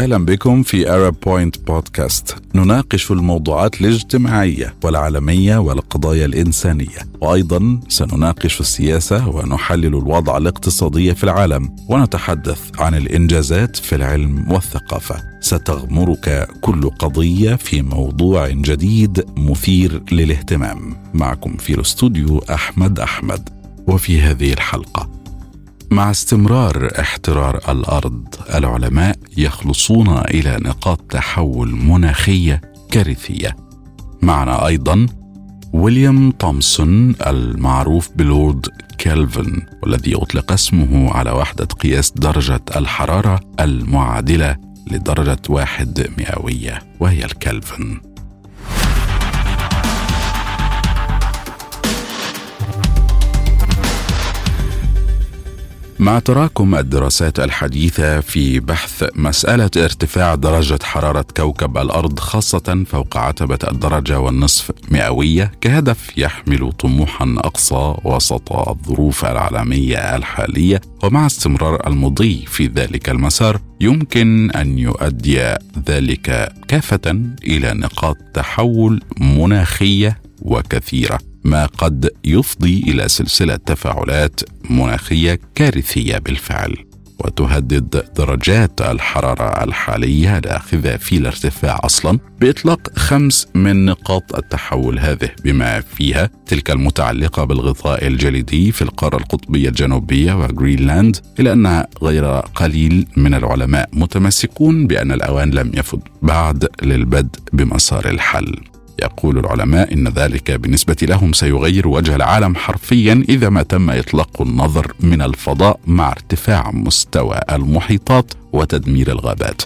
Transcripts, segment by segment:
أهلا بكم في Arab Point Podcast نناقش الموضوعات الاجتماعية والعالمية والقضايا الإنسانية. وأيضا سنناقش السياسة ونحلل الوضع الاقتصادي في العالم. ونتحدث عن الإنجازات في العلم والثقافة. ستغمرك كل قضية في موضوع جديد مثير للاهتمام. معكم في الاستوديو أحمد أحمد. وفي هذه الحلقة مع استمرار احترار الأرض العلماء يخلصون إلى نقاط تحول مناخية كارثية. معنا أيضا ويليام تومسون المعروف بلورد كيلفن والذي أطلق اسمه على وحدة قياس درجة الحرارة المعادلة لدرجة واحد مئوية وهي الكلفن مع تراكم الدراسات الحديثة في بحث مسألة ارتفاع درجة حرارة كوكب الأرض خاصة فوق عتبة الدرجة والنصف مئوية كهدف يحمل طموحا أقصى وسط الظروف العالمية الحالية. ومع استمرار المضي في ذلك المسار يمكن أن يؤدي ذلك كافة إلى نقاط تحول مناخية وكثيرة. ما قد يفضي إلى سلسلة تفاعلات مناخية كارثية بالفعل وتهدد درجات الحرارة الحالية الاخذه في الارتفاع أصلا بإطلاق خمس من نقاط التحول هذه بما فيها تلك المتعلقة بالغطاء الجليدي في القارة القطبية الجنوبية وغرينلاند الا أن غير قليل من العلماء متمسكون بأن الأوان لم يفد بعد للبدء بمسار الحل. يقول العلماء إن ذلك بالنسبة لهم سيغير وجه العالم حرفيا إذا ما تم إطلاق النظر من الفضاء مع ارتفاع مستوى المحيطات وتدمير الغابات.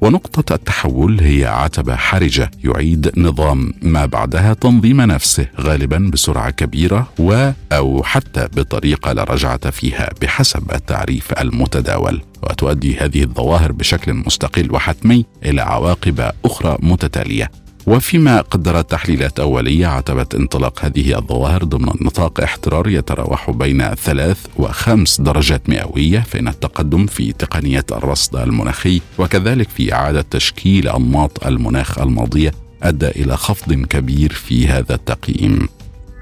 ونقطة التحول هي عتبة حرجة يعيد نظام ما بعدها تنظيم نفسه غالبا بسرعة كبيرة و أو حتى بطريقة لا رجعة فيها بحسب التعريف المتداول. وتؤدي هذه الظواهر بشكل مستقل وحتمي إلى عواقب أخرى متتالية. وفيما قدرت تحليلات أولية عتبت انطلاق هذه الظواهر ضمن نطاق احترار يتراوح بين ثلاث وخمس درجات مئوية فإن التقدم في تقنية الرصد المناخي وكذلك في إعادة تشكيل أنماط المناخ الماضية أدى إلى خفض كبير في هذا التقييم.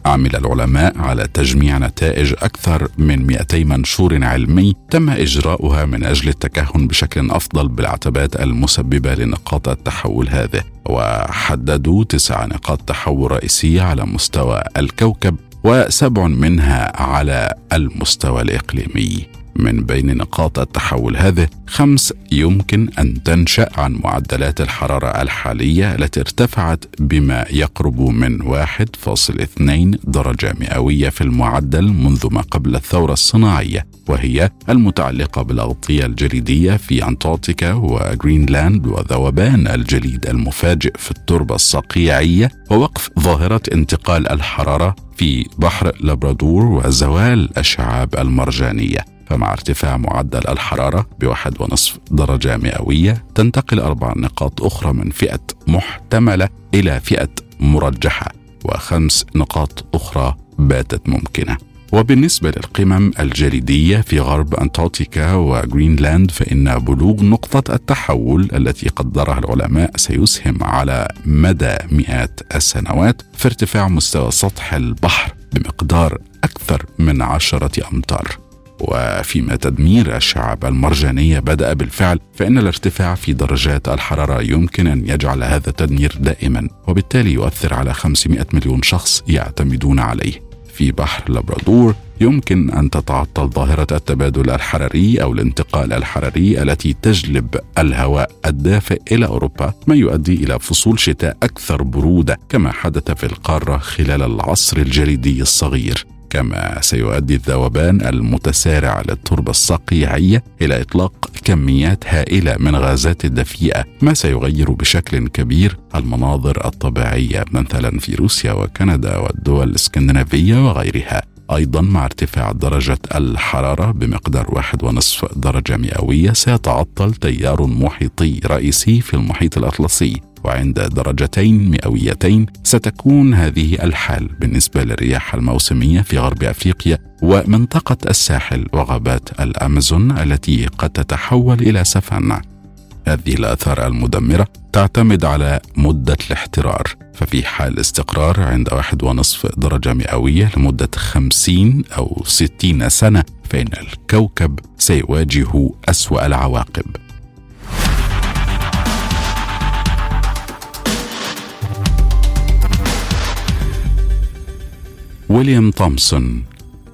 عمل العلماء على تجميع نتائج أكثر من 200 منشور علمي تم إجراؤها من أجل التكهن بشكل أفضل بالعتبات المسببة لنقاط التحول هذه وحددوا تسع نقاط تحول رئيسية على مستوى الكوكب وسبع منها على المستوى الإقليمي. من بين نقاط التحول هذه خمس يمكن أن تنشأ عن معدلات الحرارة الحالية التي ارتفعت بما يقرب من 1.2 درجة مئوية في المعدل منذ ما قبل الثورة الصناعية وهي المتعلقة بالأغطية الجليدية في انطاركتيكا وغرينلاند وذوبان الجليد المفاجئ في التربة الصقيعية ووقف ظاهرة انتقال الحرارة في بحر لابرادور وزوال الشعاب المرجانية. فمع ارتفاع معدل الحرارة بواحد ونصف درجة مئوية تنتقل أربع نقاط أخرى من فئة محتملة إلى فئة مرجحة وخمس نقاط أخرى باتت ممكنة. وبالنسبة للقمم الجليدية في غرب أنتاركتيكا وغرينلاند فإن بلوغ نقطة التحول التي قدرها العلماء سيسهم على مدى مئات السنوات في ارتفاع مستوى سطح البحر بمقدار أكثر من عشرة أمتار. وفيما تدمير الشعاب المرجانية بدأ بالفعل فإن الارتفاع في درجات الحرارة يمكن أن يجعل هذا التدمير دائما وبالتالي يؤثر على 500 مليون شخص يعتمدون عليه. في بحر لابرادور يمكن أن تتعطل ظاهرة التبادل الحراري أو الانتقال الحراري التي تجلب الهواء الدافئ إلى أوروبا ما يؤدي إلى فصول شتاء أكثر برودة كما حدث في القارة خلال العصر الجليدي الصغير. كما سيؤدي الذوبان المتسارع للتربة الصقيعية إلى إطلاق كميات هائلة من غازات الدفيئة ما سيغير بشكل كبير المناظر الطبيعية مثلا في روسيا وكندا والدول الإسكندنافية وغيرها. أيضا مع ارتفاع درجة الحرارة بمقدار واحد ونصف درجة مئوية سيتعطل تيار محيطي رئيسي في المحيط الأطلسي. وعند درجتين مئويتين ستكون هذه الحال بالنسبة للرياح الموسمية في غرب أفريقيا ومنطقة الساحل وغابات الأمازون التي قد تتحول إلى سفن. هذه الآثار المدمرة تعتمد على مدة الاحترار ففي حال استقرار عند واحد ونصف درجة مئوية لمدة خمسين أو ستين سنة فإن الكوكب سيواجه أسوأ العواقب. ويليام تومسون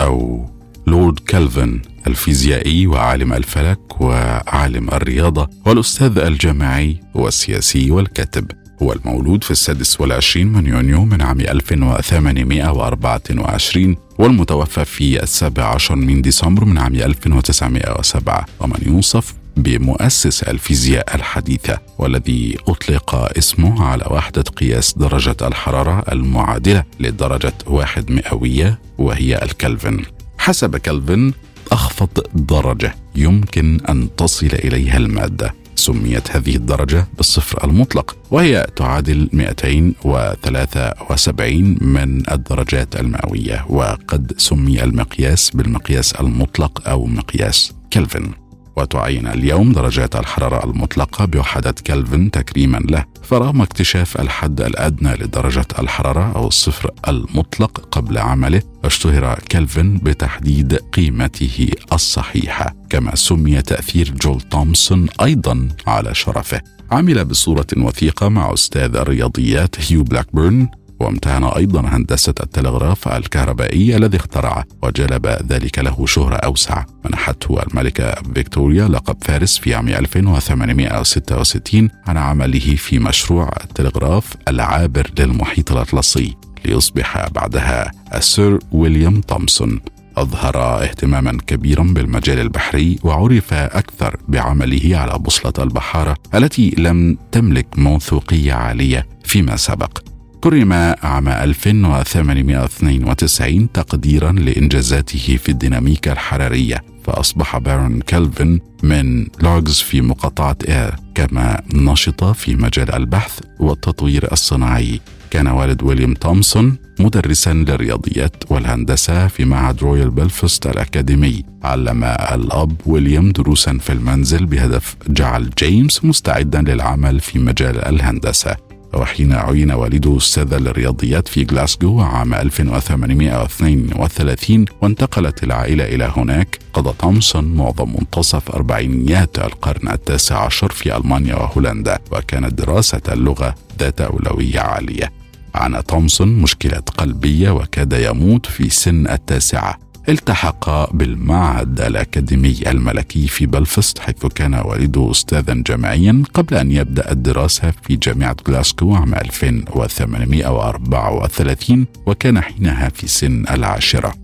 أو لورد كالفن الفيزيائي وعالم الفلك وعالم الرياضة والأستاذ الجامعي والسياسي والكاتب. هو المولود في السادس والعشرين من يونيو من عام 1824 والمتوفى في السابع عشر من ديسمبر من عام 1907 ومن يوصف بمؤسس الفيزياء الحديثة. والذي أطلق اسمه على وحدة قياس درجة الحرارة المعادلة لدرجة واحد مئوية وهي الكلفن. حسب كلفن أخفض درجة يمكن أن تصل إليها المادة. سميت هذه الدرجة بالصفر المطلق وهي تعادل 273 من الدرجات المئوية وقد سمي المقياس بالمقياس المطلق أو مقياس كلفن. وتعين اليوم درجات الحرارة المطلقة بوحدة كلفن تكريما له فرغم اكتشاف الحد الأدنى لدرجة الحرارة أو الصفر المطلق قبل عمله اشتهر كلفن بتحديد قيمته الصحيحة كما سمي تأثير جول تومسون أيضا على شرفه. عمل بصورة وثيقة مع أستاذ الرياضيات هيو بلاكبيرن وامتهن أيضا هندسة التلغراف الكهربائي الذي اخترعه وجلب ذلك له شهرة أوسع. منحته الملكة فيكتوريا لقب فارس في عام 1866 عن عمله في مشروع التلغراف العابر للمحيط الأطلسي ليصبح بعدها السير ويليام تومسون. أظهر اهتماما كبيرا بالمجال البحري وعرف أكثر بعمله على بوصلة البحارة التي لم تملك موثوقية عالية فيما سبق. كرم عام 1892 تقديرا لإنجازاته في الديناميكا الحرارية فأصبح بارون كالفن من لوغز في مقاطعة إير. كما نشط في مجال البحث والتطوير الصناعي كان والد ويليام تومسون مدرسا للرياضيات والهندسة في معهد رويال بلفست الأكاديمي. علم الأب ويليام دروسا في المنزل بهدف جعل جيمس مستعدا للعمل في مجال الهندسة. وحين عين والده أستاذ الرياضيات في غلاسكو عام 1832 وانتقلت العائلة إلى هناك قضى تومسون معظم منتصف أربعينيات القرن التاسع عشر في ألمانيا وهولندا وكانت دراسة اللغة ذات أولوية عالية. عانى تومسون مشكلة قلبية وكاد يموت في سن التاسعة. التحق بالمعهد الأكاديمي الملكي في بلفست حيث كان والده أستاذا جامعيا قبل أن يبدأ الدراسة في جامعة غلاسكو عام 1834 وكان حينها في سن العاشرة.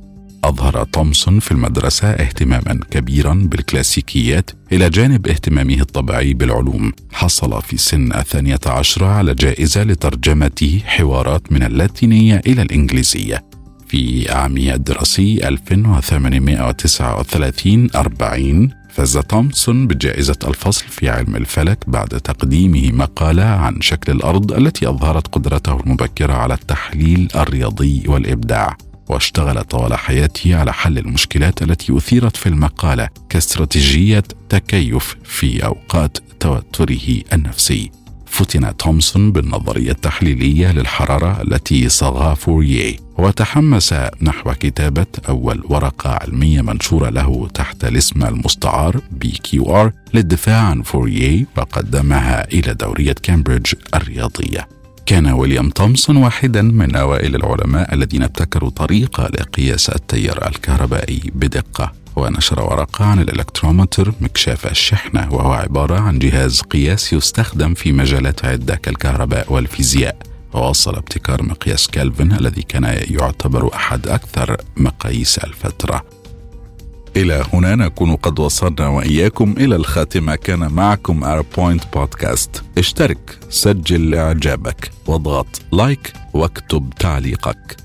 أظهر تومسون في المدرسة اهتماما كبيرا بالكلاسيكيات إلى جانب اهتمامه الطبيعي بالعلوم. حصل في سن الثانية عشرة على جائزة لترجمة حوارات من اللاتينية إلى الإنجليزية. في عامه الدراسي 1839 40 فاز تومسون بجائزة الفصل في علم الفلك بعد تقديمه مقالة عن شكل الأرض التي أظهرت قدرته المبكرة على التحليل الرياضي والإبداع واشتغل طوال حياته على حل المشكلات التي أثيرت في المقالة كاستراتيجية تكيف في أوقات توتره النفسي. فتن تومسون بالنظرية التحليلية للحرارة التي صاغها فوريه وتحمس نحو كتابة أول ورقة علمية منشورة له تحت الاسم المستعار PQR للدفاع عن فوريه وقدمها إلى دورية كامبريدج الرياضية. كان ويليام تومسون واحدا من أوائل العلماء الذين ابتكروا طريقة لقياس التيار الكهربائي بدقة. ونشر ورقة عن الإلكترومتر مكشاف الشحنة وهو عبارة عن جهاز قياس يستخدم في مجالات عدة كالكهرباء والفيزياء. ووصل ابتكار مقياس كالفن الذي كان يعتبر أحد أكثر مقاييس الفترة. إلى هنا نكون قد وصلنا وإياكم إلى الخاتمة. كان معكم أربوينت بودكاست اشترك سجل إعجابك واضغط لايك واكتب تعليقك.